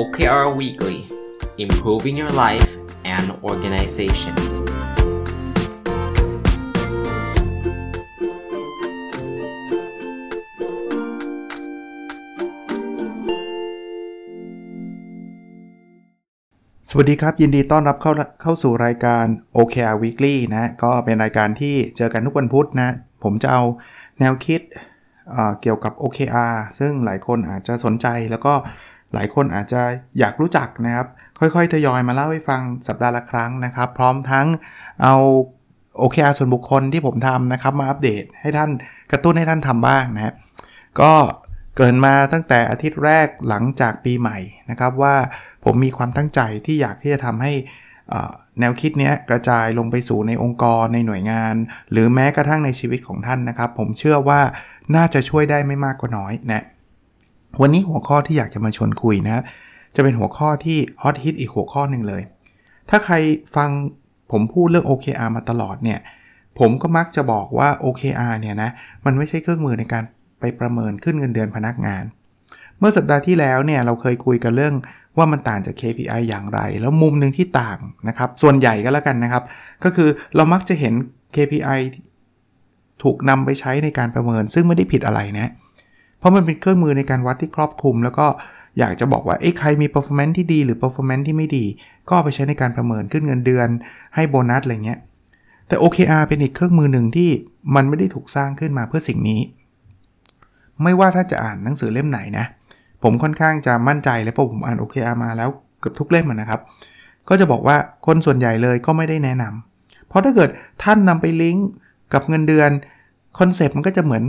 OKR Weekly Improving Your Life and Organization สวัสดีครับ ยินดีต้อนรับเข้าเข้าสู่รายการ OKR Weekly นะ ก็เป็นรายการที่เจอกันทุกวันพุธนะ ผมจะเอาแนวคิดเเกี่ยวกับ OKR ซึ่งหลายคนอาจจะสนใจแล้วก็ หลายคนอาจจะอยากรู้จักนะครับ ค่อยๆ ทยอยมาเล่าให้ฟังสัปดาห์ละครั้งนะครับ พร้อมทั้งเอา OKR ส่วนบุคคลที่ผมทำนะครับ มาอัปเดตให้ท่านกระตุ้นให้ท่านทำบ้างนะก็เกิดมาตั้งแต่อาทิตย์แรกหลังจากปีใหม่นะครับ ว่าผมมีความตั้งใจที่อยากที่จะทำให้แนวคิดนี้กระจายลงไปสู่ในองค์กรในหน่วยงาน หรือแม้กระทั่งในชีวิตของท่านนะครับ ผมเชื่อว่าน่าจะช่วยได้ไม่มากก็น้อยนะ วันนี้หัวข้อที่อยากจะมาชวนคุยนะจะเป็นหัวข้อที่ฮอตฮิตอีกหัวข้อหนึ่งเลย ถ้าใครฟังผมพูดเรื่อง OKR มาตลอดเนี่ย ผมก็มักจะบอกว่า OKR เนี่ยนะ มันไม่ใช่เครื่องมือในการไปประเมินขึ้นเงินเดือนพนักงาน เมื่อสัปดาห์ที่แล้วเนี่ยเราเคยคุยกันเรื่องว่ามันต่างจาก KPI อย่างไร แล้วมุมหนึ่งที่ต่างนะครับ ส่วนใหญ่ก็แล้วกันนะครับ ก็คือเรามักจะเห็น KPI ถูกนำไปใช้ในการประเมิน ซึ่งไม่ได้ผิดอะไรนะ เพราะมันเป็นเครื่องมือในการวัดที่ครอบคลุม แล้วก็อยากจะบอกว่าเอ้ใครมี performance ที่ดีหรือ performance ที่ไม่ดี ก็ไปใช้ในการประเมินขึ้นเงินเดือน ให้โบนัสอะไรเงี้ยแต่ OKR เป็นอีกเครื่องมือหนึ่งที่มันไม่ได้ถูกสร้างขึ้นมาเพื่อสิ่งนี้ ไม่ว่าถ้าจะอ่านหนังสือเล่มไหนนะ ผมค่อนข้างจะมั่นใจและเพราะผมอ่าน OKR มาแล้วเกือบทุกเล่มนะครับ ก็จะบอกว่าคนส่วนใหญ่เลยก็ไม่ได้แนะนำเพราะถ้าเกิดท่านนำไปลิงก์กับเงินเดือน concept มันก็จะเหมือน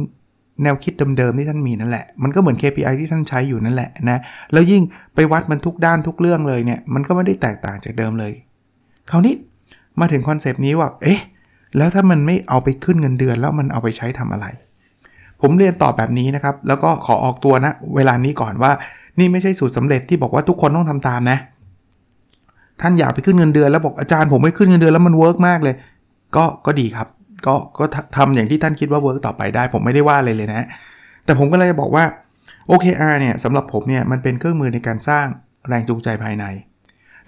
แนวคิดเดิมๆที่ท่านมีนั่นแหละ มันก็เหมือน KPI ที่ท่านใช้อยู่นั่นแหละนะ แล้วยิ่งไปวัดมันทุกด้านทุกเรื่องเลยเนี่ย มันก็ไม่ได้แตกต่างจากเดิมเลย คราวนี้มาถึง concept นี้ว่า เอ๊ะ แล้วถ้ามันไม่เอาไปขึ้นเงินเดือนแล้วมันเอาไปใช้ทำอะไร ผมเรียนตอบแบบนี้นะครับ แล้วก็ขอออกตัวนะ เวลานี้ก่อนว่า นี่ไม่ใช่สูตรสำเร็จที่บอกว่าทุกคนต้องทำตามนะ ท่านอยากไปขึ้นเงินเดือนแล้วบอกอาจารย์ผมไม่ขึ้นเงินเดือนแล้วมัน work มากเลย ก็ ก็ดีครับ ก็ก็ทำอย่างที่ท่านคิดว่า work ต่อไปได้ ผมไม่ได้ว่าอะไรเลยนะ แต่ผมก็เลยจะบอกว่า OKR เนี่ยสำหรับผมเนี่ยมันเป็นเครื่องมือในการสร้างแรงจูงใจภายใน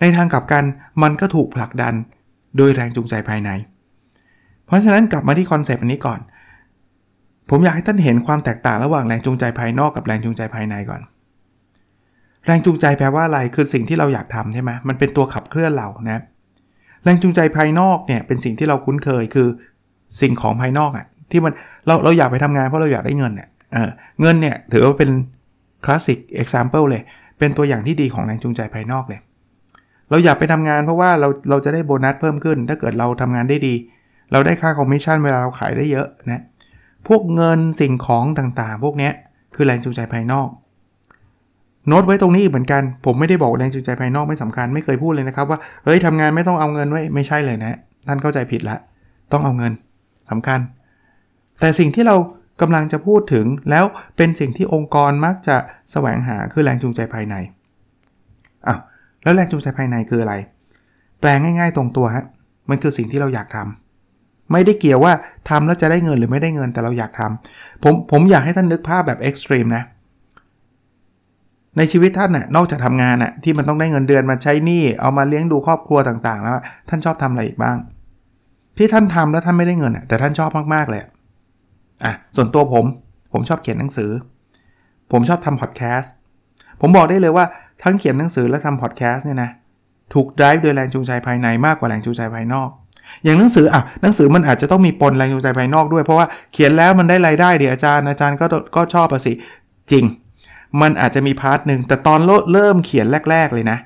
ในทางกลับกันมันก็ถูกผลักดันโดยแรงจูงใจภายใน เพราะฉะนั้นกลับมาที่ concept อันนี้ก่อน ผมอยากให้ท่านเห็นความแตกต่างระหว่างแรงจูงใจภายนอกกับแรงจูงใจภายในก่อน แรงจูงใจแปลว่าอะไรคือสิ่งที่เราอยากทำใช่ไหมมันเป็นตัวขับเคลื่อนเรานะแรงจูงใจภายนอกเนี่ยเป็นสิ่งที่เราคุ้นเคยคือ สิ่งของภายนอกอะ่ะที่มันเราเราอยากไปทำงานเพราะเราอยากได้เงินเนี่ยเเงินเนี่ยถือว่าเป็นคลาสสิกเอ็กซัมเลเลย เป็นตัวอย่างที่ดีของแรงจูงใจภายนอกเลย เราอยากไปทำงานเพราะว่าเราเราจะได้โบนัสเพิ่มขึ้น ถ้าเกิดเราทำงานได้ดี เราได้ค่าคอมมิชชั่นเวลาเราขายได้เยอะนะ พวกเงินสิ่งของต่างๆ พวกนี้คือแรงจูงใจภายนอก โน้ตไว้ตรงนี้อีกเหมือนกัน ผมไม่ได้บอกแรงจูงใจภายนอกไม่สำคัญ ไม่เคยพูดเลยนะครับว่า เฮ้ยทำงานไม่ต้องเอาเงินไว้ ไม่ใช่เลยนะ ท่านเข้าใจผิดละ ต้องเอาเงิน สำคัญ แต่สิ่งที่เรากำลังจะพูดถึงแล้วเป็นสิ่งที่องค์กรมักจะแสวงหาคือแรงจูงใจภายในอะแล้วแรงจูงใจภายในคืออะไร แปลงง่าย ๆ ตรงตัวฮะมันคือสิ่งที่เราอยากทำไม่ได้เกี่ยวว่าทำแล้วจะได้เงินหรือไม่ได้เงินแต่เราอยากทำผมผมอยากให้ท่านนึกภาพแบบเอ็กซ์ตรีมนะในชีวิตท่านน่ะนอกจากทำงานน่ะที่มันต้องได้เงินเดือนมาใช้หนี้เอามาเลี้ยงดูครอบครัวต่างๆ แล้วท่านชอบทำอะไรอีกบ้าง ที่ท่านทำแล้วท่านไม่ได้เงินอะแต่ท่านชอบมากๆเลยอะส่วนตัวผมผมชอบเขียนหนังสือ ผมชอบทำพอดแคสต์ผมบอกได้เลยว่าทั้งเขียนหนังสือและทำพอดแคสต์เนี่ยนะถูก drive โดยแรงจูงใจภายในมากกว่าแรงจูงใจภายนอก อย่างหนังสืออะหนังสือมันอาจจะต้องมีปนแรงจูงใจภายนอกด้วย เพราะว่าเขียนแล้วมันได้รายได้เดี๋ยวอาจารย์อาจารย์ก็ก็ชอบอะสิจริง มันอาจจะมี part หนึ่งแต่ตอนเริ่มเขียนแรก ๆ เลยนะ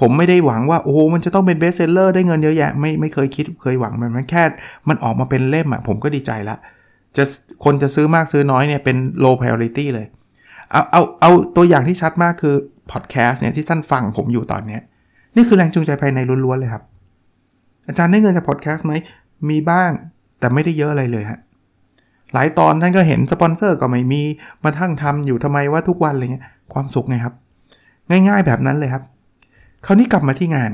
ผมไม่ได้หวังว่าโอ้มันจะต้องเป็น bestseller ได้เงินเยอะแยะไม่ไม่เคยคิดเคยหวังมันมันแค่มันออกมาเป็นเล่มอะผมก็ดีใจละจะคนจะซื้อมากซื้อน้อยเนี่ยเป็น low priority เลย เอาเอาเอาตัวอย่างที่ชัดมากคือพอดแคสต์เนี่ยที่ท่านฟังผมอยู่ตอนนี้นี่คือแรงจูงใจภายในล้วนๆเลยครับ อาจารย์ได้เงินจากพอดแคสต์ไหมมีบ้างแต่ไม่ได้เยอะอะไรเลยฮะหลายตอนท่านก็เห็นสปอนเซอร์ก็ไม่มีมาทั้งทำอยู่ทำไมว่าทุกวันอะไรเงี้ยความสุขไงครับ ง่ายๆแบบนั้นเลยครับ คราวนี้กลับมาที่งาน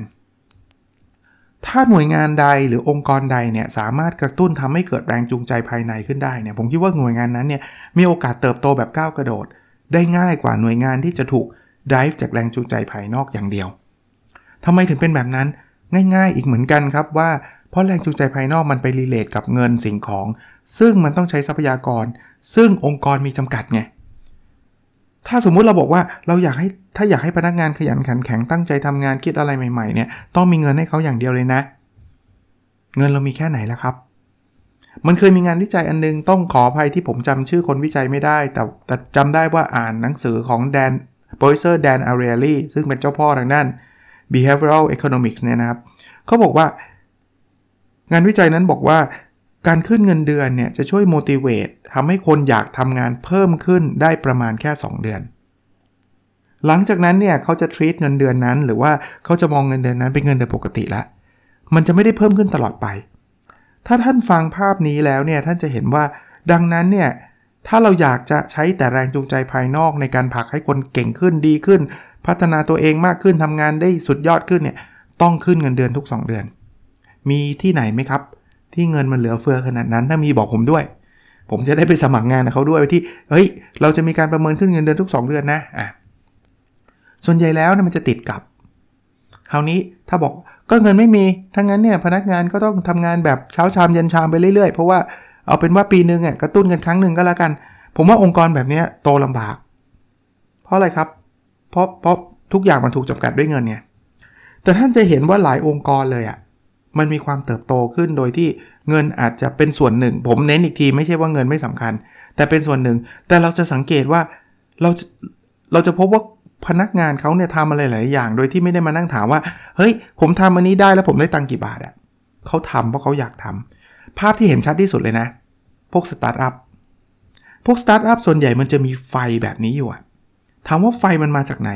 ถ้าหน่วยงานใดหรือองค์กรใดเนี่ยสามารถกระตุ้นทำให้เกิดแรงจูงใจภายในขึ้นได้เนี่ยผมคิดว่าหน่วยงานนั้นเนี่ยมีโอกาสเติบโตแบบก้าวกระโดด ได้ง่ายกว่าหน่วยงานที่จะถูก drive จากแรงจูงใจภายนอกอย่างเดียวทำไมถึงเป็นแบบนั้นง่าย ๆ อีกเหมือนกันครับว่าเพราะแรงจูงใจภายนอกมันไปรีเลทกับเงินสิ่งของ ซึ่งมันต้องใช้ทรัพยากร ซึ่งองค์กรมีจำกัดไง ถ้าสมมุติเราบอกว่าเราอยากให้ถ้าอยากให้พนักงานขยันขันแข็งตั้งใจทำงานคิดอะไรใหม่ๆเนี่ยต้องมีเงินให้เขาอย่างเดียวเลยนะ เงินเรามีแค่ไหนแล้วครับ มันเคยมีงานวิจัยอันนึงต้องขออภัยที่ผมจำชื่อคนวิจัยไม่ได้ แต่แต่จำได้ว่าอ่านหนังสือของ Dan Professor Dan Ariely ซึ่งเป็นเจ้าพ่อทางด้าน behavioral economics เนี่ยนะครับเขาบอกว่างานวิจัยนั้นบอกว่า การขึ้นเงินเดือนเนี่ยจะช่วย motivate ทำให้คนอยากทำงานเพิ่มขึ้นได้ประมาณแค่ 2 เดือน หลังจากนั้นเนี่ยเขาจะ treat เงินเดือนนั้น หรือว่าเขาจะมองเงินเดือนนั้นเป็นเงินเดือนปกติแล้วมันจะไม่ได้เพิ่มขึ้นตลอดไป ถ้าท่านฟังภาพนี้แล้วเนี่ยท่านจะเห็นว่าดังนั้นเนี่ยถ้าเราอยากจะใช้แต่แรงจูงใจภายนอกในการผลักให้คนเก่งขึ้นดีขึ้น พัฒนาตัวเองมากขึ้นทำงานได้สุดยอดขึ้นเนี่ยต้องขึ้นเงินเดือนทุก 2 เดือน มีที่ไหนไหมครับ ที่เงินมันเหลือเฟือขนาดนั้น ถ้ามีบอกผมด้วย ผมจะได้ไปสมัครงานกับเขาด้วยที่เฮ้ยเราจะมีการประเมินขึ้นเงินเดือนทุก 2 เดือนนะอะส่วนใหญ่แล้วเนี่ยมันจะติดกับ คราวนี้ถ้าบอกก็เงินไม่มีถ้างั้นเนี่ยพนักงานก็ต้องทำงานแบบเช้าชามเย็นชามไปเรื่อยๆ เพราะว่าเอาเป็นว่าปีหนึ่งอะกระตุ้นกันครั้งหนึ่งก็แล้วกัน ผมว่าองค์กรแบบนี้โตลำบาก เพราะอะไรครับ เพราะเพราะทุกอย่างมันถูกจำกัดด้วยเงินเนี่ยแต่ท่านจะเห็นว่าหลายองค์กรเลยอะ มันมีความเติบโตขึ้นโดยที่เงินอาจจะเป็นส่วนหนึ่ง ผมเน้นอีกทีไม่ใช่ว่าเงินไม่สำคัญ แต่เป็นส่วนหนึ่ง แต่เราจะสังเกตว่าเราเราจะพบว่าพนักงานเขาเนี่ยทำอะไรหลายอย่าง โดยที่ไม่ได้มานั่งถามว่า เฮ้ย ผมทำอันนี้ได้แล้วผมได้ตังกี่บาทอะ่ะเขาทำเพราะเขาอยากทำภาพที่เห็นชัดที่สุดเลยนะ พวกสตาร์ทอัพพวกสตาร์ทอัพส่วนใหญ่มันจะมีไฟแบบนี้อยู่อะถามว่าไฟมันมาจากไหน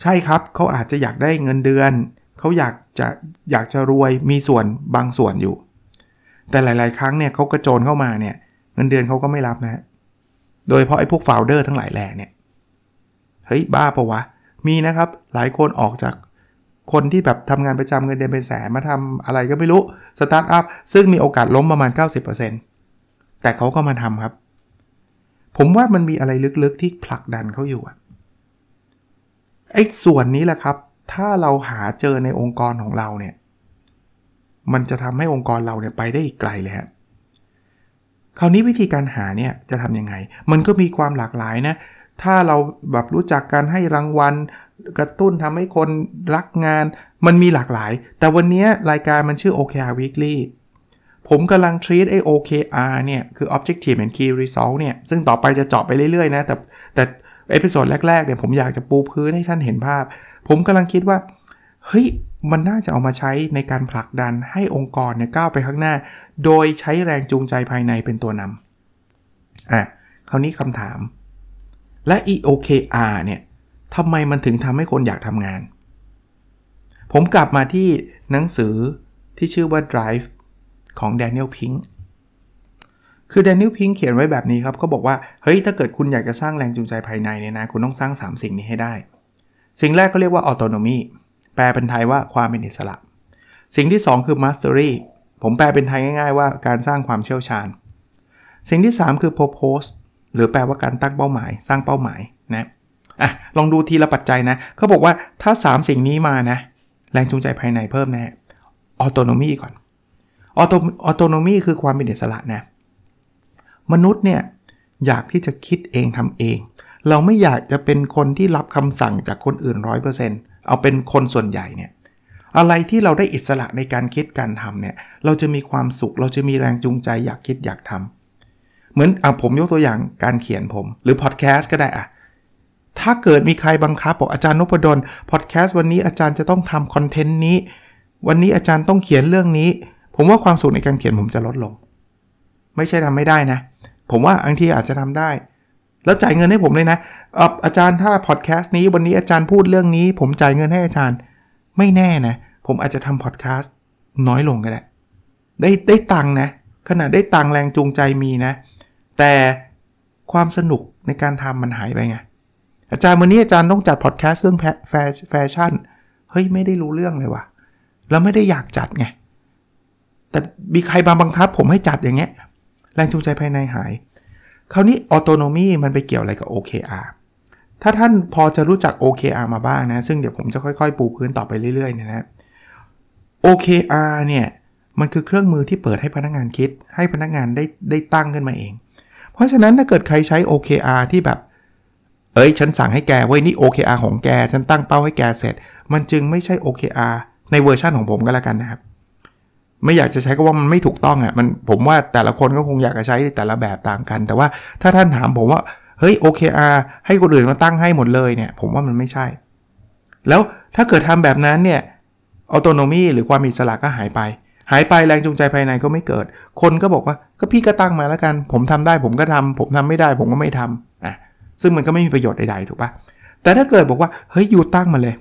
ใช่ครับเขาอาจจะอยากได้เงินเดือน เขาอยากจะอยากจะรวยมีส่วนบางส่วนอยู่ แต่หลาย ๆ ครั้งเนี่ยเขากระโจนเข้ามาเนี่ยเงินเดือนเขาก็ไม่รับนะ โดยเพราะไอ้พวก founder ทั้งหลายแหล่เนี่ยเฮ้ยบ้าปะวะ มีนะครับหลายคนออกจากคนที่แบบทำงานประจำเงินเดือนเป็นแสนมาทำอะไรก็ไม่รู้สตาร์ทอัพซึ่งมีโอกาสล้มประมาณ 90%แต่เขาก็มาทำครับ ผมว่ามันมีอะไรลึกๆที่ผลักดันเขาอยู่อะไอ้ส่วนนี้แหละครับ ถ้าเราหาเจอในองค์กรของเราเนี่ย มันจะทำให้องค์กรเราเนี่ยไปได้อีกไกลเลยครคราวนี้วิธีการหาเนี่ยจะทำยังไง มันก็มีความหลากหลายนะ ถ้าเราแบบรู้จักการให้รางวัล กระตุ้นทำให้คนรักงาน มันมีหลากหลาย แต่วันนี้รายการมันชื่อ OKR Weekly ผมกำลัง treat ไอ้ OKR เนี่ย คือ Objective and Key Result เนี่ย ซึ่งต่อไปจะเจาะไปเรื่อยๆนะ แต่ episode แรกๆเนี่ยผมอยากจะปูพื้นให้ท่านเห็นภาพ ผมกำลังคิดว่า เฮ้ย มันน่าจะเอามาใช้ในการผลักดันให้องค์กรเนี่ยก้าวไปข้างหน้า โดยใช้แรงจูงใจภายในเป็นตัวนำอะคราวนี้คำถาม แล้วไอ้ OKR เนี่ยทำไมมันถึงทำให้คนอยากทำงาน ผมกลับมาที่หนังสือที่ชื่อว่า Drive ของ Daniel Pink คือแดนียลพิงเขียนไว้แบบนี้ครับก็บอกว่า เฮ้ย ถ้าเกิดคุณอยากจะสร้างแรงจูงใจภายในเนี่ยนะ คุณต้องสร้าง 3 สิ่งนี้ให้ได้ สิ่งแรกก็เรียกว่าออโตโนมีแปลเป็นไทยว่าความเป็นอิสระ สิ่งที่ 2 คือ mastery ผมแปลเป็นไทยง่ายๆว่าการสร้างความเชี่ยวชาญ สิ่งที่ 3 คือ purpose หรือแปลว่าการตั้งเป้าหมาย สร้างเป้าหมายนะอะลองดูทีละปัจจัยนะเขาบอกว่าถ้า 3 สิ่งนี้มานะ แรงจูงใจภายในเพิ่มแน่autonomy ก่อน auto autonomy คือความเป็นอิสระนะ มนุษย์เนี่ยอยากที่จะคิดเองทำเอง เราไม่อยากจะเป็นคนที่รับคำสั่งจากคนอื่น 100%เอาเป็นคนส่วนใหญ่เนี่ยอะไรที่เราได้อิสระในการคิดการทำเนี่ยเราจะมีความสุข เราจะมีแรงจูงใจอยากคิดอยากทำเหมือนอะผมยกตัวอย่างการเขียนผม หรือพอดแคสต์ก็ได้อะถ้าเกิดมีใครบังคับบอกอาจารย์นพดลพอดแคสต์วันนี้อาจารย์จะต้องทำคอนเทนต์นี้ วันนี้อาจารย์ต้องเขียนเรื่องนี้ ผมว่าความสุขในการเขียนผมจะลดลง ไม่ใช่ทำไม่ได้นะ ผมว่าบางทีอาจจะทำได้ แล้วจ่ายเงินให้ผมเลยนะอาจารย์ถ้าพอดแคสต์นี้วันนี้อาจารย์พูดเรื่องนี้ ผมจ่ายเงินให้อาจารย์ ไม่แน่นะ ผมอาจจะทำพอดแคสต์น้อยลงก็ได้ ได้ได้ตังนะ ขนาดได้ตังแรงจูงใจมีนะ แต่ความสนุกในการทำมันหายไปไง อาจารย์วันนี้อาจารย์ต้องจัดพอดแคสต์เรื่องแฟชั่น เฮ้ยไม่ได้รู้เรื่องเลยว่ะ แล้วไม่ได้อยากจัดไง แต่มีใครบางบังคับ ผมให้จัดอย่างเงี้ย แรงจูงใจภายในหาย คราวนี้ออโตโนมีมันไปเกี่ยวอะไรกับ OKR ถ้าท่านพอจะรู้จัก OKR มาบ้างนะ ซึ่งเดี๋ยวผมจะค่อยๆ ปูพื้นต่อไปเรื่อยๆนี่ยนะ OKR เนี่ย มันคือเครื่องมือที่เปิดให้พนักงานคิด ให้พนักงานได้ได้ตั้งขึ้นมาเอง เพราะฉะนั้นถ้าเกิดใครใช้ OKR ที่แบบ เอ้ย ฉันสั่งให้แกไว้นี่ OKR ของแก ฉันตั้งเป้าให้แกเสร็จ มันจึงไม่ใช่ OKR ในเวอร์ชันของผมก็แล้วกันนะครับ ไม่อยากจะใช้ก็ว่ามันไม่ถูกต้องอะ่ะมันผมว่าแต่ละคนก็คงอยากจะใช้แต่ละแบบต่างกัน แต่ว่าถ้าท่านถามผมว่าเฮ้ย OKR ให้คนอื่นมาตั้งให้หมดเลยเนี่ย ผมว่ามันไม่ใช่ แล้วถ้าเกิดทำแบบนั้นเนี่ยออโตโนมีหรือความอิสระก็หายไป หายไปแรงจูงใจภายในก็ไม่เกิด คนก็บอกว่าก็พี่ก็ตั้งมาแล้วกัน ผมทำได้ผมก็ทำผมทำไม่ได้ผมก็ไม่ทำอะซึ่งมันก็ไม่มีประโยชน์ใดๆถูกปะแต่ถ้าเกิดบอกว่าเฮ้ยยูตั้งมาเลย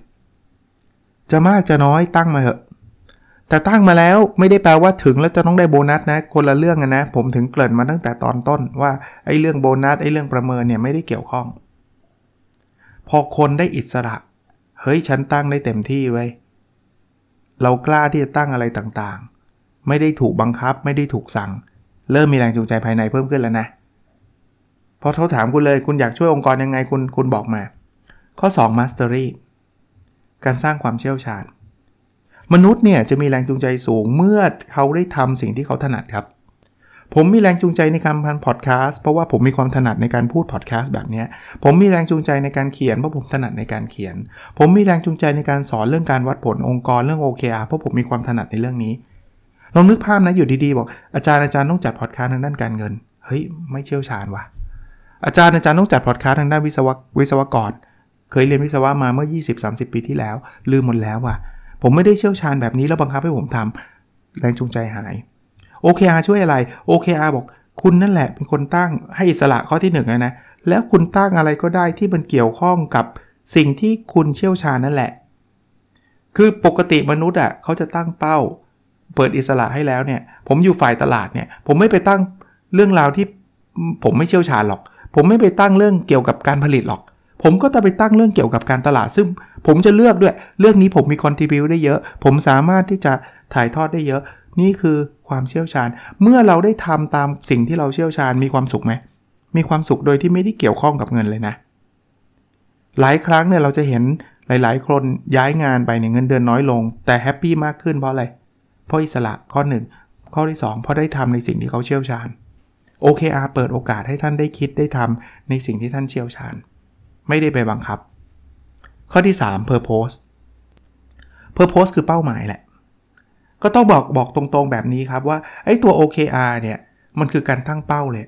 จะมากจะน้อยตั้งมาเถอะ แต่ตั้งมาแล้วไม่ได้แปลว่าถึงแล้วจะต้องได้โบนัสนะ คนละเรื่องกันนะ ผมถึงเกริ่นมาตั้งแต่ตอนต้นว่าไอ้เรื่องโบนัสไอ้เรื่องประเมินเนี่ยไม่ได้เกี่ยวข้อง พอคนได้อิสระ เฮ้ยฉันตั้งได้เต็มที่ไว้ เรากล้าที่จะตั้งอะไรต่างๆ ไม่ได้ถูกบังคับไม่ได้ถูกสั่ง เริ่มมีแรงจูงใจภายในเพิ่มขึ้นแล้วนะพอเขาถามคุณเลยคุณอยากช่วยองค์กรยังไงคุณคุณบอกมา ข้อ 2 Mastery การสร้างความเชี่ยวชาญ มนุษย์เนี่ยจะมีแรงจูงใจสูงเมื่อเขาได้ทำสิ่งที่เขาถนัดครับ ผมมีแรงจูงใจในการพันพอดแคสต์เพราะว่าผมมีความถนัดในการพูดพอดแคสต์แบบนี้ ผมมีแรงจูงใจในการเขียนเพราะผมถนัดในการเขียน ผมมีแรงจูงใจในการสอนเรื่องการวัดผลองค์กรเรื่อง OKR เพราะผมมีความถนัดในเรื่องนี้ ลองนึกภาพนะอยู่ดีๆบอกอาจารย์อาจารย์ต้องจัดพอดแคสต์ทางด้านการเงิน เฮ้ยไม่เชี่ยวชาญว่ะ อาจารย์อาจารย์ต้องจัดพอดแคสต์ทางด้านวิศววิศวกร เคยเรียนวิศวะมาเมื่อ 20-30 ปีที่แล้ว ลืมหมดแล้วว่ะ ผมไม่ได้เชี่ยวชาญแบบนี้แล้วบังคับให้ผมทำแรงจูงใจหาย OKR ช่วยอะไร OKR บอกคุณนั่นแหละเป็นคนตั้งให้อิสระข้อที่1นึ่งนะ แล้วคุณตั้งอะไรก็ได้ที่มันเกี่ยวข้องกับสิ่งที่คุณเชี่ยวชาญนั่นแหละ คือปกติมนุษย์อะเขาจะตั้งเป้า เปิดอิสระให้แล้วเนี่ย ผมอยู่ฝ่ายตลาดเนี่ย ผมไม่ไปตั้งเรื่องราวที่ผมไม่เชี่ยวชาญหรอก ผมไม่ไปตั้งเรื่องเกี่ยวกับการผลิตหรอก ผมก็จะไปตั้งเรื่องเกี่ยวกับการตลาด ซึ่งผมจะเลือกด้วย เรื่องนี้ผมมีคอนทิบิวได้เยอะ ผมสามารถที่จะถ่ายทอดได้เยอะ นี่คือความเชี่ยวชาญ เมื่อเราได้ทำตามสิ่งที่เราเชี่ยวชาญมีความสุขไหม มีความสุขโดยที่ไม่ได้เกี่ยวข้องกับเงินเลยนะ หลายครั้งเนี่ยเราจะเห็นหลาย ๆ คนย้ายงานไปเนี่ยเงินเดือนน้อยลง แต่แฮปปี้มากขึ้นเพราะอะไร เพราะอิสระข้อ 1 ข้อที่ 2 เพราะได้ทำในสิ่งที่เขาเชี่ยวชาญ OKR เปิดโอกาสให้ท่านได้คิดได้ทำในสิ่งที่ท่านเชี่ยวชาญ ไม่ได้ไปบังคับ ข้อที่ 3 Purpose Purpose คือเป้าหมายแหละ ก็ต้องบอกบอกตรงๆแบบนี้ครับว่าไอ้ตัว OKR เนี่ย มันคือการตั้งเป้าเลย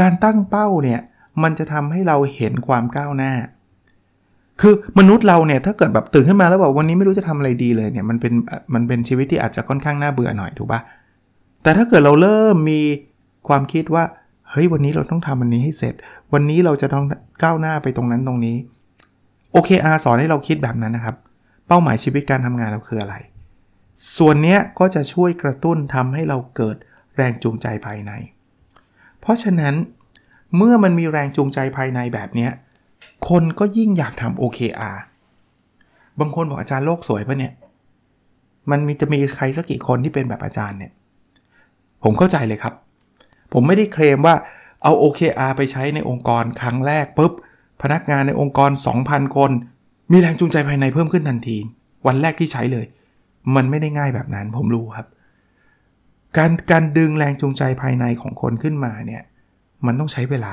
การตั้งเป้าเนี่ย มันจะทำให้เราเห็นความก้าวหน้า คือมนุษย์เราเนี่ย ถ้าเกิดแบบตื่นขึ้นมาแล้วบอกวันนี้ไม่รู้จะทำอะไรดีเลยเนี่ย มันเป็นมันเป็นชีวิตที่อาจจะค่อนข้างน่าเบื่อหน่อยถูกปะแต่ถ้าเกิดเราเริ่มมีความคิดว่า เฮ้ยวันนี้เราต้องทำอันนี้ให้เสร็จ วันนี้เราจะต้องก้าวหน้าไปตรงนั้นตรงนี้ OKR สอนให้เราคิดแบบนั้นนะครับ เป้าหมายชีวิตการทำงานเราคืออะไร ส่วนนี้ก็จะช่วยกระตุ้นทำให้เราเกิดแรงจูงใจภายใน เพราะฉะนั้นเมื่อมันมีแรงจูงใจภายในแบบนี้คนก็ยิ่งอยากทำ OKR บางคนบอกอาจารย์โลกสวยปะเนี่ย มันมีจะมีใครสักกี่คนที่เป็นแบบอาจารย์เนี่ย ผมเข้าใจเลยครับ ผมไม่ได้เคลมว่าเอา OKR ไปใช้ในองค์กรครั้งแรกปุ๊บ พนักงานในองค์กร 2,000 คน มีแรงจูงใจภายในเพิ่มขึ้นทันที วันแรกที่ใช้เลย มันไม่ได้ง่ายแบบนั้นผมรู้ครับ การการดึงแรงจูงใจภายในของคนขึ้นมาเนี่ยมันต้องใช้เวลา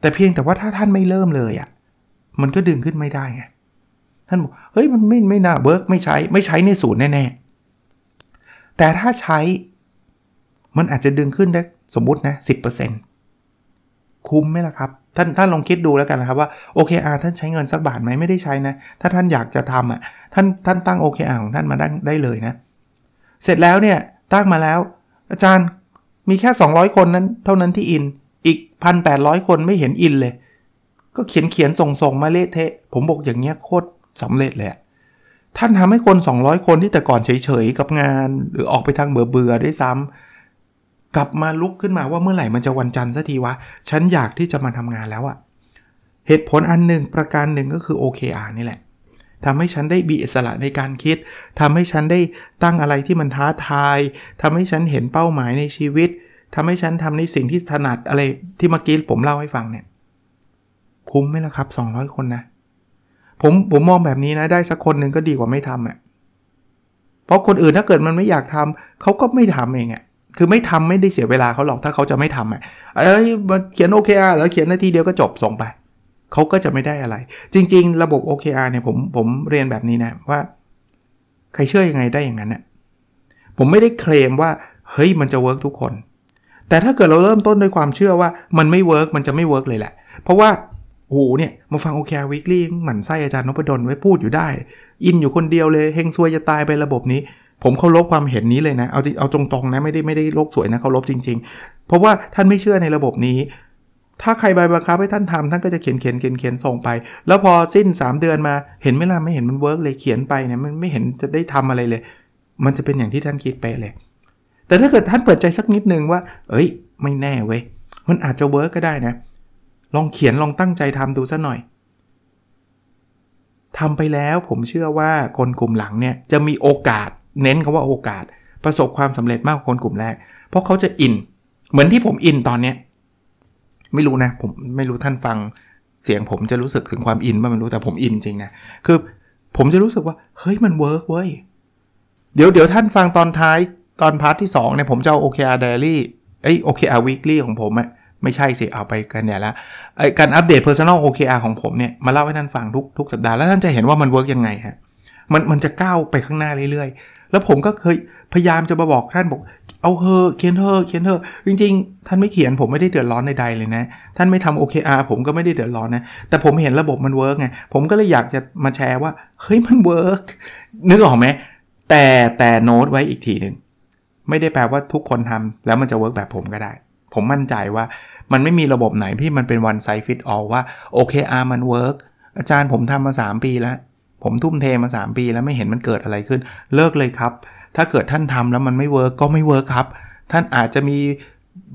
แต่เพียงแต่ว่าถ้าท่านไม่เริ่มเลยอะ่ะมันก็ดึงขึ้นไม่ได้ไงท่านบอกเฮ้ยมันไม่ไม่น่า work ไม่ใช้ไม่ใช้นี่ศูนย์แน่ๆแต่ถ้าใช้ มันอาจจะดึงขึ้นได้สมมตินะ10%คุ้มไหมล่ะครับ ท่านท่านลองคิดดูแล้วกันนะครับว่า OKR ท่านใช้เงินสักบาทไหมไม่ได้ใช้นะ ถ้าท่านอยากจะทำอะท่านท่านตั้ง OKR ของท่านมาได้ได้เลยนะ เสร็จแล้วเนี่ยตั้งมาแล้ว อาจารย์มีแค่ 200 คนนั้นเท่านั้นที่อินอีก 1,800 คนไม่เห็นอินเลย ก็เขียนเขียนส่งส่งมาเละเทะ ผมบอกอย่างเงี้ยโคตรสำเร็จเลยท่านทำให้คน 200 คนที่แต่ก่อนเฉยๆกับงาน หรือออกไปทางเบื่อๆด้วยซ้ำ กลับมาลุกขึ้นมาว่าเมื่อไหร่มันจะวันจันทร์สักทีวะ ฉันอยากที่จะมาทำงานแล้วอะเหตุผลอันหนึ่งประการหนึ่งก็คือ OKR นี่แหละทำให้ฉันได้มีอิสระในการคิดทำให้ฉันได้ตั้งอะไรที่มันท้าทายทำให้ฉันเห็นเป้าหมายในชีวิตทำให้ฉันทำในสิ่งที่ถนัดอะไรที่เมื่อกี้ผมเล่าให้ฟังเนี่ย คุ้มไหมล่ะครับ 200 คนนะ ผมผมมองแบบนี้นะได้สักคนหนึ่งก็ดีกว่าไม่ทำอะ่ะ เพราะคนอื่นถ้าเกิดมันไม่อยากทำเขาก็ไม่ทำเองอะ่ะ คือไม่ทำไม่ได้เสียเวลาเขาหรอกถ้าเขาจะไม่ทำอะเอ้ยมาเขียน OKR แล้วเขียนนาทีเดียวก็จบส่งไป เขาก็จะไม่ได้อะไร จริง ๆ ระบบ OKR เนี่ยผมผมเรียนแบบนี้นะว่า ใครเชื่อยังไงได้อย่างนั้นน่ะผมไม่ได้เคลมว่าเฮ้ยมันจะเวิร์กทุกคน แต่ถ้าเกิดเราเริ่มต้นด้วยความเชื่อว่ามันไม่ work มันจะไม่ work เลยแหละ เพราะว่าโอ้โหเนี่ยมาฟัง OKR Weekly หมั่นไส้อาจารย์นพดลว่ะพูดอยู่ได้ อินอยู่คนเดียวเลยเฮงซวยจะตายไประบบนี้ ผมเคารพความเห็นนี้เลยนะ เอาเอาตรงๆนะไม่ได้ไม่ได้โลกสวยนะเคารพจริง ๆ เพราะว่าท่านไม่เชื่อในระบบนี้ ถ้าใครไปบังคับให้ท่านทำท่านก็จะเขียนเขียนเขียนเขียนส่งไป แล้วพอสิ้น 3 เดือนมาเห็นไหมล่ะไม่เห็นมัน work เลยเขียนไปเนี่ยมันไม่เห็นจะได้ทำอะไรเลย มันจะเป็นอย่างที่ท่านคิดไปเลย แต่ถ้าเกิดท่านเปิดใจสักนิดนึงว่า เอ้ย ไม่แน่เว้ยมันอาจจะ work ก็ได้นะ ลองเขียนลองตั้งใจทำดูสักหน่อยทำไปแล้วผมเชื่อว่าคนกลุ่มหลังเนี่ยจะมีโอกาส เน้นคำว่าโอกาส ประสบความสำเร็จมากกว่าคนกลุ่มแรก เพราะเขาจะอิน เหมือนที่ผมอินตอนเนี้ยไม่รู้นะ ผมไม่รู้ท่านฟังเสียงผมจะรู้สึกถึงความอินบ้างไม่รู้แต่ผมอินจริงนะคือผมจะรู้สึกว่าเฮ้ยมัน work เว้ยเดี๋ยวเดี๋ยวท่านฟังตอนท้ายตอน part ที่2เนี่ยผมจะเอา OKR Diary เอ้ย OKR Weekly ของผมอะไม่ใช่สิ เอาไปกันเนี่ยละไอ้การอัปเดต Personal OKR ของผมเนี่ย มาเล่าให้ท่านฟังทุกทุกสัปดาห์ แล้วท่านจะเห็นว่ามัน work ยังไงฮะมันมันจะก้าวไปข้างหน้าเรื่อย แล้วผมก็เคยพยายามจะมาบอกท่านบอก เอาเหอะเขียนเหอะเขียนเหอะจริง ๆ ท่านไม่เขียนผมไม่ได้เดือดร้อนใดๆเลยนะ ท่านไม่ทำ OKR ผมก็ไม่ได้เดือดร้อนนะ แต่ผมเห็นระบบมัน work ไงผมก็เลยอยากจะมาแชร์ว่าเฮ้ยมัน work นึกออกไหมแต่แต่โน้ตไว้อีกทีหนึ่งไม่ได้แปลว่าทุกคนทำแล้วมันจะ work แบบผมก็ได้ ผมมั่นใจว่ามันไม่มีระบบไหนที่มันเป็น one size fit all ว่า OKR มัน work อาจารย์ผมทำมา 3 ปีแล้ว ผมทุ่มเทมา 3 ปีแล้วไม่เห็นมันเกิดอะไรขึ้น เลิกเลยครับ ถ้าเกิดท่านทำแล้วมันไม่ work ก็ไม่ work ครับ ท่านอาจจะมี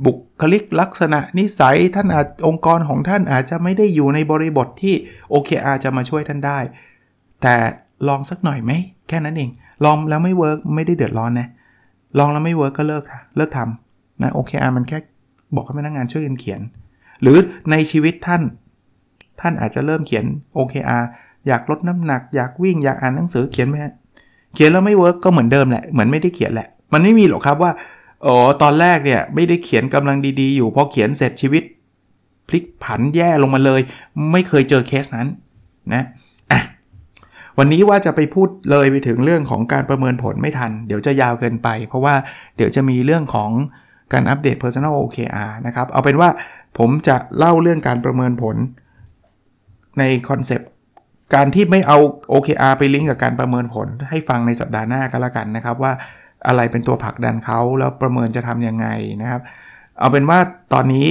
บุคลิกลักษณะนิสัย ท่านอาจองค์กรของท่านอาจจะไม่ได้อยู่ในบริบทที่ OKR จะมาช่วยท่านได้ แต่ลองสักหน่อยไหม แค่นั้นเอง ลองแล้วไม่ work ไม่ได้เดือดร้อนนะ ลองแล้วไม่ work ก็เลิกฮะเลิกทำนะ OKR มันแค่บอกให้พนักงานช่วยกันเขียน หรือในชีวิตท่าน ท่านอาจจะเริ่มเขียน OKR อยากลดน้ำหนัก อยากวิ่งอยากอ่านหนังสือเขียนไหมฮะเขียนแล้วไม่ work ก็เหมือนเดิมแหละเหมือนไม่ได้เขียนแหละ มันไม่มีหรอกครับว่าอ๋อตอนแรกเนี่ยไม่ได้เขียนกำลังดีๆ อยู่พอเขียนเสร็จชีวิต พลิกผันแย่ลงมาเลย ไม่เคยเจอเคสนั้นนะอะวันนี้ว่าจะไปพูดเลยไปถึงเรื่องของการประเมินผลไม่ทัน เดี๋ยวจะยาวเกินไป เพราะว่าเดี๋ยวจะมีเรื่องของการอัปเดต Personal OKR นะครับ เอาเป็นว่าผมจะเล่าเรื่องการประเมินผลในคอนเซปต์ การที่ไม่เอา OKR ไปลิงก์กับการประเมินผลให้ฟังในสัปดาห์หน้าก็แล้วกันนะครับ ว่าอะไรเป็นตัวผลักดันเขาแล้วประเมินจะทำยังไงนะครับ เอาเป็นว่าตอนนี้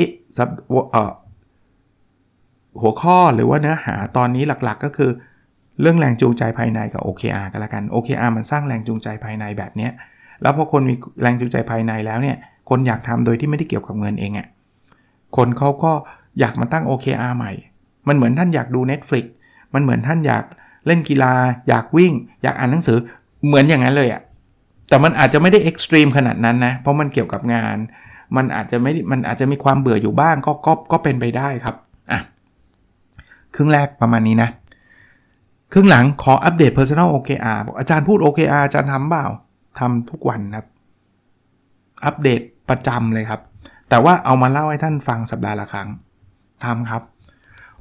หัวข้อหรือว่าเนื้อหาตอนนี้หลักๆ ก็คือ เรื่องแรงจูงใจภายในกับ OKR ก็แล้วกัน OKR มันสร้างแรงจูงใจภายในแบบนี้แล้วพอคนมีแรงจูงใจภายในแล้วเนี่ย คนอยากทำโดยที่ไม่ได้เกี่ยวกับเงินเองอะ่ะคนเขาก็อยากมาตั้ง OKR ใหม่ มันเหมือนท่านอยากดู Netflix มันเหมือนท่านอยากเล่นกีฬา อยากวิ่ง อยากอ่านหนังสือเหมือนอย่างนั้นเลยอะ่ะแต่มันอาจจะไม่ได้เอ็กซ์ตรีมขนาดนั้นนะ เพราะมันเกี่ยวกับงาน มันอาจจะไม่มันอาจจะมีความเบื่ออยู่บ้างก็ก็ก็เป็นไปได้ครับอะครึ่งแรกประมาณนี้นะ ครึ่งหลังขออัปเดต Personal OKR บอกอาจารย์พูด OKR อาจารย์ทำเปล่าทำทุกวันครับ อัปเดตประจำเลยครับ แต่ว่าเอามาเล่าให้ท่านฟังสัปดาห์ละครั้งทำครับ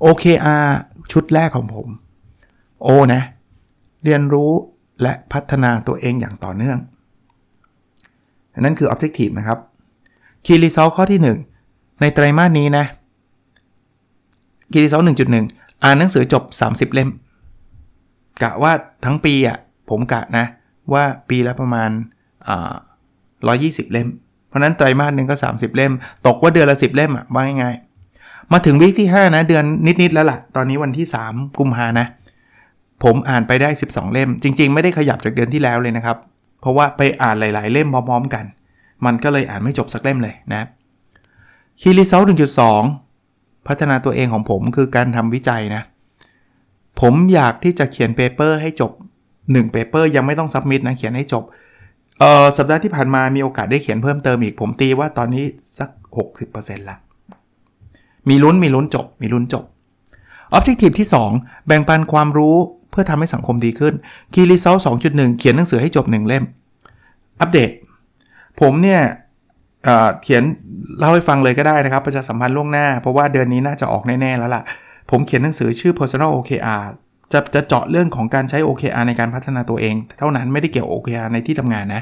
OKR ชุดแรกของผมโอนะ เรียนรู้และพัฒนาตัวเองอย่างต่อเนื่อง นั่นคือ Objective นะครับ Key Result ข้อที่ 1 ในไตรมาสนี้นะ Key Result 1.1 อ่านหนังสือจบ 30 เล่ม กะว่าทั้งปีอะ่ะผมกะนะ ว่าปีละประมาณ120 เล่ม เพราะนั้นไตรมาสหนึ่งก็ 30 เล่ม ตกว่าเดือนละ 10 เล่มอะ่ะว่าง่าย มาถึงวีคที่ 5 นะ เดือนนิด ๆ แล้วล่ะ ตอนนี้วันที่ 3 กุมภานะ ผมอ่านไปได้ 12 เล่ม จริง ๆ ไม่ได้ขยับจากเดือนที่แล้วเลยนะครับ เพราะว่าไปอ่านหลาย ๆ เล่มพร้อม ๆ กัน มันก็เลยอ่านไม่จบสักเล่มเลยนะคีรีเซล1.2พัฒนาตัวเองของผมคือการทำวิจัยนะ ผมอยากที่จะเขียน paper ให้จบ1 paper ยังไม่ต้อง submit นะ เขียนให้จบเออสัปดาห์ที่ผ่านมามีโอกาสได้เขียนเพิ่มเติมอีก ผมตีว่าตอนนี้สัก 60%ละ มีลุ้นมีลุ้นจบ มีลุ้นจบ Objective ที่ 2 แบ่งปันความรู้เพื่อทำให้สังคมดีขึ้น Key Result 2.1 เขียนหนังสือให้จบ 1 เล่ม อัปเดต ผมเนี่ยเเขียนเล่าให้ฟังเลยก็ได้นะครับ ประชาสัมพันธ์ล่วงหน้า เพราะว่าเดือนนี้น่าจะออกแน่ ๆ แล้วล่ะ ผมเขียนหนังสือชื่อ personal OKR จะจะเจาะเรื่องของการใช้ OKR ในการพัฒนาตัวเอง เท่านั้นไม่ได้เกี่ยว OKR ในที่ทำงานนะ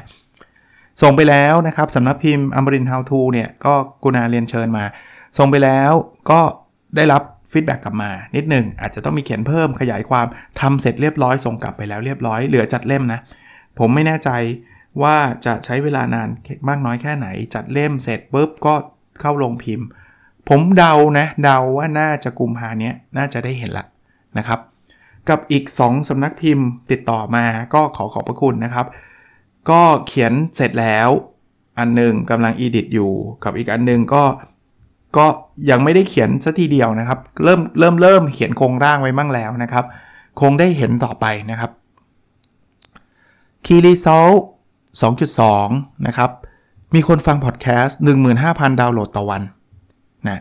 ส่งไปแล้วนะครับสำนักพิมพ์อมรินทร์ฮาวทูเนี่ยก็กรุณาเรียนเชิญมา ส่งไปแล้วก็ได้รับ feedback กลับมานิดหนึ่งอาจจะต้องมีเขียนเพิ่มขยายความทำเสร็จเรียบร้อยส่งกลับไปแล้วเรียบร้อยเหลือจัดเล่มนะ ผมไม่แน่ใจว่าจะใช้เวลานานมากน้อยแค่ไหน จัดเล่มเสร็จปุ๊บก็เข้าลงพิมพ์ ผมเดานะเดาว่าน่าจะกุมภาเนี้ยน่าจะได้เห็นละนะครับ กับอีก 2สำนักพิมพ์ติดต่อมาก็ขอขอบพระคุณนะครับ ก็เขียนเสร็จแล้วอันหนึ่งกำลังอีดิทอยู่กับอีกอันหนึ่งก็ ก็ยังไม่ได้เขียนสัทีเดียวนะครับ เริ่มเริ่มเริ่มเขียนโครงร่างไว้มั่งแล้วนะครับ คงได้เห็นต่อไปนะครับ Key Result 2.2 นะครับ มีคนฟังพอดแคสต์ 15,000 ดาวน์โหลดต่อวันนะ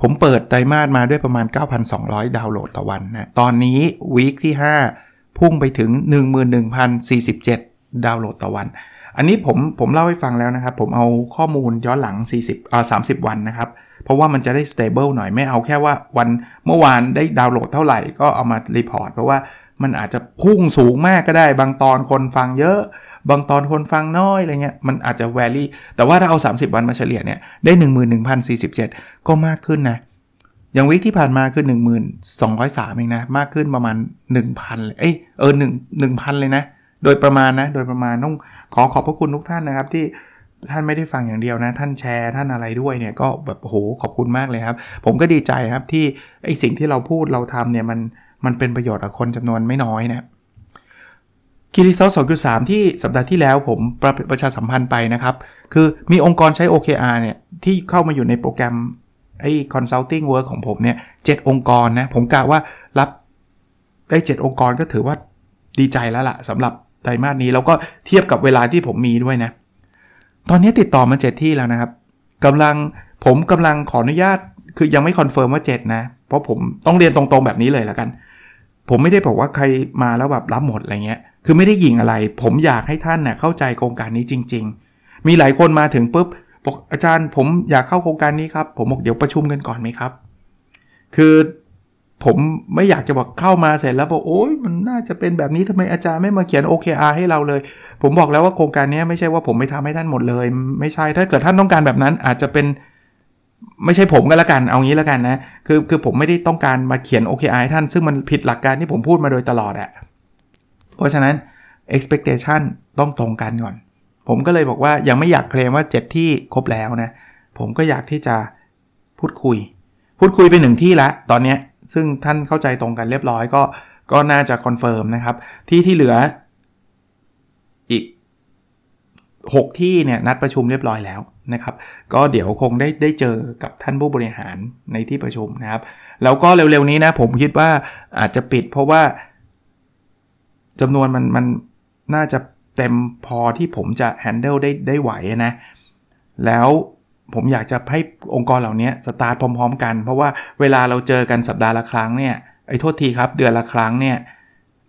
ผมเปิดไตรมาสมาด้วยประมาณ 9,200 ดาวน์โหลดต่อวันนะตอนนี้ week ที่ 5 พุ่งไปถึง 11,047 ดาวน์โหลดต่อวัน อันนี้ผมผมเล่าให้ฟังแล้วนะครับ ผมเอาข้อมูลย้อนหลัง 40อ่า30 วันนะครับ เพราะว่ามันจะได้ stable หน่อยไม่เอาแค่ว่าวันเมื่อวานได้ดาวน์โหลดเท่าไหร่ก็เอามา report เพราะว่ามันอาจจะพุ่งสูงมากก็ได้ บางตอนคนฟังเยอะ บางตอนคนฟังน้อยอะไรเงี้ยมันอาจจะแวรี่แต่ว่าถ้าเอา 30 วันมาเฉลี่ยเนี่ยได้ 11,047 ก็มากขึ้นนะอย่างวิกที่ผ่านมาคือ 1203เองนะ มากขึ้นประมาณ 1,000 เลย เอ้ยเออ1 1,000 เลยนะ โดยประมาณนะ โดยประมาณต้องขอขอบพระคุณทุกท่านนะครับ ที่ท่านไม่ได้ฟังอย่างเดียวนะ ท่านแชร์ท่านอะไรด้วยเนี่ยก็แบบโหขอบคุณมากเลยครับ ผมก็ดีใจครับที่ไอสิ่งที่เราพูดเราทำเนี่ยมันมันเป็นประโยชน์กับคนจำนวนไม่น้อยนะคีรีเซลสองสามที่สัปดาห์ที่แล้วผมประประชาสัมพันธ์ไปนะครับ คือมีองค์กรใช้ OKR เนี่ย ที่เข้ามาอยู่ในโปรแกรมไอ้ consulting work ของผมเนี่ยเองค์กรนะ ผมกะว่ารับได้7องค์กรก็ถือว่าดีใจแล้วล่ะสำหรับ ไตรมาสนี้แล้วก็เทียบกับเวลาที่ผมมีด้วยนะ ตอนนี้ติดต่อมา7ที่แล้วนะครับกำลังผมกำลังขออนุญาตคือยังไม่ confirm ว่า 7 นะ เพราะผมต้องเรียนตรงๆแบบนี้เลยแล้วกัน ผมไม่ได้บอกว่าใครมาแล้วแบบรับหมดอะไรเงี้ย คือไม่ได้ยิงอะไร ผมอยากให้ท่านเนี่ยเข้าใจโครงการนี้จริง ๆ มีหลายคนมาถึงปุ๊บบอกอาจารย์ผมอยากเข้าโครงการนี้ครับ ผมบอกเดี๋ยวประชุมกันก่อนไหมครับ คือ ผมไม่อยากจะบอกเข้ามาเสร็จแล้วบอกโอ้ยมันน่าจะเป็นแบบนี้ทำไมอาจารย์ไม่มาเขียน OKR ให้เราเลย ผมบอกแล้วว่าโครงการนี้ไม่ใช่ว่าผมไม่ทำให้ท่านหมดเลย ไม่ใช่ถ้าเกิดท่านต้องการแบบนั้นอาจจะเป็นไม่ใช่ผมก็แล้วกันเอางี้แล้วกันนะคือคือผมไม่ได้ต้องการมาเขียน OKR ให้ท่านซึ่งมันผิดหลักการที่ผมพูดมาโดยตลอดอะเพราะฉะนั้น expectation ต้องตรงกันก่อน ผมก็เลยบอกว่ายังไม่อยากเคลมว่า 7 ที่ครบแล้วนะผมก็อยากที่จะพูดคุย พูดคุยไปหนึ่งที่ละตอนเนี้ย ซึ่งท่านเข้าใจตรงกันเรียบร้อยก็ก็น่าจะ confirm นะครับ ที่ที่เหลืออีก 6 ที่เนี่ยนัดประชุมเรียบร้อยแล้วนะครับ ก็เดี๋ยวคงได้ได้เจอกับท่านผู้บริหารในที่ประชุมนะครับ แล้วก็เร็วๆนี้นะผมคิดว่าอาจจะปิดเพราะว่าจำนวนมันมันน่าจะเต็มพอที่ผมจะ handle ได้ได้ไหวนะ แล้ว ผมอยากจะให้องค์กรเหล่านี้สตาร์ทพร้อม ๆ กัน เพราะว่าเวลาเราเจอกันสัปดาห์ละครั้งเนี่ยไอ้โทษทีครับเดือนละครั้งเนี่ย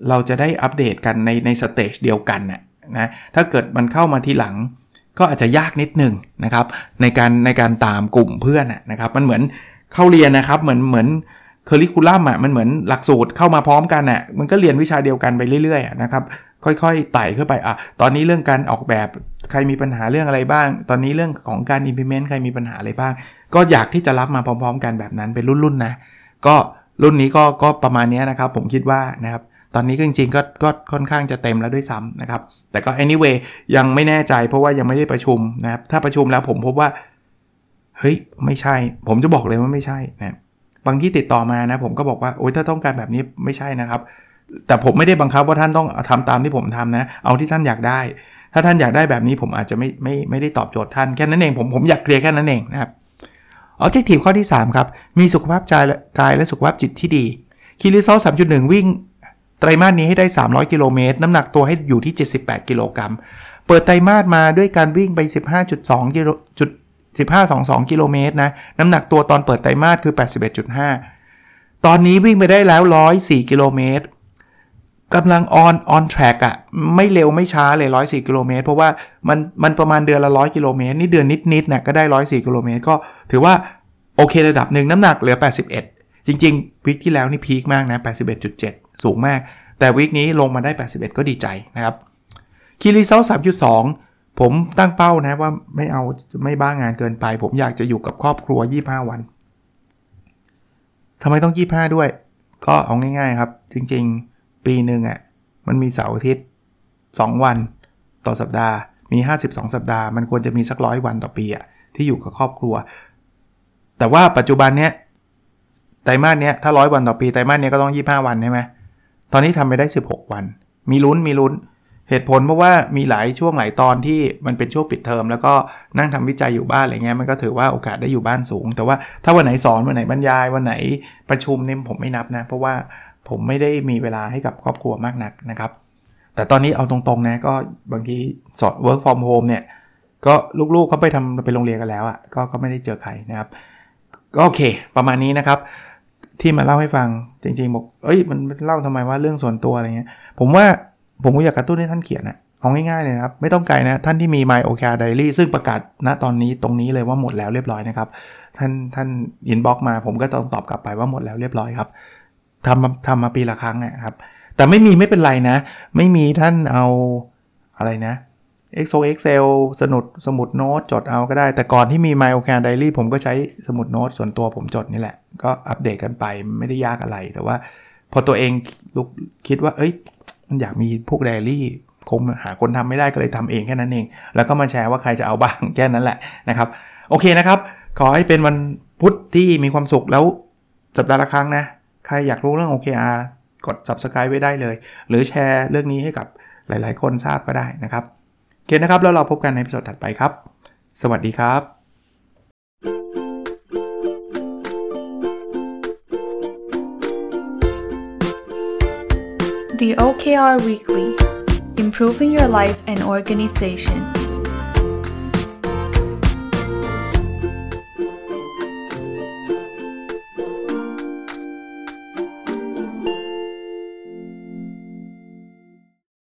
เราจะได้อัปเดตกันในใน stage เดียวกันเนี่ยนะถ้าเกิดมันเข้ามาทีหลังก็อาจจะยากนิดหนึ่งนะครับในการในการตามกลุ่มเพื่อนนะครับมันเหมือนเข้าเรียนนะครับเหมือนเหมือน curriculum อะมันเหมือนหลักสูตรเข้ามาพร้อมกันอะมันก็เรียนวิชาเดียวกันไปเรื่อยๆนะครับค่อยๆไต่ขึ้นไปอะตอนนี้เรื่องการออกแบบ ใครมีปัญหาเรื่องอะไรบ้าง ตอนนี้เรื่องของการ implement ใครมีปัญหาอะไรบ้าง ก็อยากที่จะรับมาพร้อม ๆ กันแบบนั้นเป็นรุ่นๆนะ ก็รุ่นนี้ก็ก็ประมาณนี้นะครับ ผมคิดว่านะครับ ตอนนี้จริงๆก็ก็ค่อนข้างจะเต็มแล้วด้วยซ้ำนะครับ แต่ก็ anyway ยังไม่แน่ใจเพราะว่ายังไม่ได้ประชุมนะครับ ถ้าประชุมแล้วผมพบว่า เฮ้ย ไม่ใช่ ผมจะบอกเลยว่าไม่ใช่นะบางที่ติดต่อมานะ ผมก็บอกว่าโอ๊ยถ้าต้องการแบบนี้ไม่ใช่นะครับ แต่ผมไม่ได้บังคับว่าท่านต้องทำตามที่ผมทำนะ เอาที่ท่านอยากได้ ถ้าท่านอยากได้แบบนี้ผมอาจจะไม่ไม่ไม่ได้ตอบโจทย์ท่านแค่นั้นเองผมผมอยากเคลียร์แค่นั้นเองนะครับออบเจกตีฟข้อที่ 3 ครับ มีสุขภาพใจกายและสุขภาพจิตที่ดีคีรีซอลสามจุดหนึ่งวิ่งไตรมาสนี้ให้ได้ 300 กิโลเมตร น้ำหนักตัวให้อยู่ที่ 78 กิโลกรัม เปิดไตรมาสมาด้วยการวิ่งไป 15.2กิโลจุด15.22 กิโลเมตรนะ น้ำหนักตัวตอนเปิดไตรมาสคือ 81.5 ตอนนี้วิ่งไปได้แล้ว 104 กิโลเมตร กำลัง on on track อะไม่เร็วไม่ช้าเลย104กิโลเมตรเพราะว่ามันมันประมาณเดือนละ100กิโลเมตรนี่เดือนนิดๆนะก็ได้104กิโลเมตรก็ถือว่าโอเคระดับหนึ่งน้ำหนักเหลือ 81 จริงๆวิกที่แล้วนี่พีคมากนะ81.7 สูงมาก แต่วิกนี้ลงมาได้ 81 ก็ดีใจนะครับคีรีเซล3.2 ผมตั้งเป้านะว่าไม่เอาไม่บ้างานเกินไป ผมอยากจะอยู่กับครอบครัว 25 วันทำไมต้อง 25 ด้วย ก็เอาง่ายๆครับ จริงๆ ปีหนึ่งอะ่ะมันมีเสาร์อาทิตย์ 2 วันต่อสัปดาห์มี 52 สัปดาห์ มันควรจะมีสักร้อยวันต่อปีอะที่อยู่กับครอบครัว แต่ว่าปัจจุบันเนี้ยไตรมาสเนี้ยถ้าร้อยวันต่อปีไตรมาสเนี้ยก็ต้อง 25 วันใช่ไหมตอนนี้ทำไปได้ 16 วัน มีลุ้นมีลุ้นเหตุผลเพราะว่ามีหลายช่วงหลายตอนที่มันเป็นช่วงปิดเทอม แล้วก็นั่งทำวิจัยอยู่บ้านอะไรเงี้ยมันก็ถือว่าโอกาสได้อยู่บ้านสูง แต่ว่าถ้าวันไหนสอนวันไหนบรรยายวันไหนประชุมเนี่ยผมไม่นับนะ เพราะว่า ผมไม่ได้มีเวลาให้กับครอบครัวมากนักนะครับ แต่ตอนนี้เอาตรงๆนะก็บางทีสอน work from home เนี่ยก็ลูกๆเขาไปทำไปโรงเรียนกันแล้วอะ่ะก็ก็ไม่ได้เจอใครนะครับก็โอเค ประมาณนี้นะครับ ที่มาเล่าให้ฟังจริงๆบอกเอ้ยมันเล่าทำไมว่าเรื่องส่วนตัวอะไรเงี้ยผมว่าผมก็อยากกระตุ้นให้ท่านเขียนนะเอาง่ายๆเลยครับ ไม่ต้องไกลนะ ท่านที่มี My OKR Diary ซึ่งประกาศณตอนนี้ตรงนี้เลยว่าหมดแล้วเรียบร้อยนะครับ ท่านท่าน inbox มาผมก็ต้องตอบกลับไปว่าหมดแล้วเรียบร้อยครับ ทำทำมาปีละครั้งนะครับ แต่ไม่มีไม่เป็นไรนะ ไม่มีท่านเอาอะไรนะ Excel Excel สนุดสมุดโน้ตจดเอาก็ได้ แต่ก่อนที่มี My OKR Diary ผมก็ใช้สมุดโน้ตส่วนตัวผมจดนี่แหละ ก็อัปเดตกันไปไม่ได้ยากอะไร แต่ว่าพอตัวเองฉุกคิดว่า เอ้ย มันอยากมีพวกไดอารี่คงหาคนทำไม่ได้ก็เลยทำเองแค่นั้นเอง แล้วก็มาแชร์ว่าใครจะเอาบ้างแค่นั้นแหละนะครับ โอเคนะครับ ขอให้เป็นวันพุธที่มีความสุขแล้วสัปดาห์ละครั้งนะ ใครอยากรู้เรื่อง OKR กด subscribe ไว้ได้เลย หรือแชร์เรื่องนี้ให้กับหลาย ๆ คนทราบก็ได้นะครับโอเคนะครับ แล้วเราพบกันในพิสดถัดไปครับ สวัสดีครับ The OKR Weekly Improving Your Life and Organization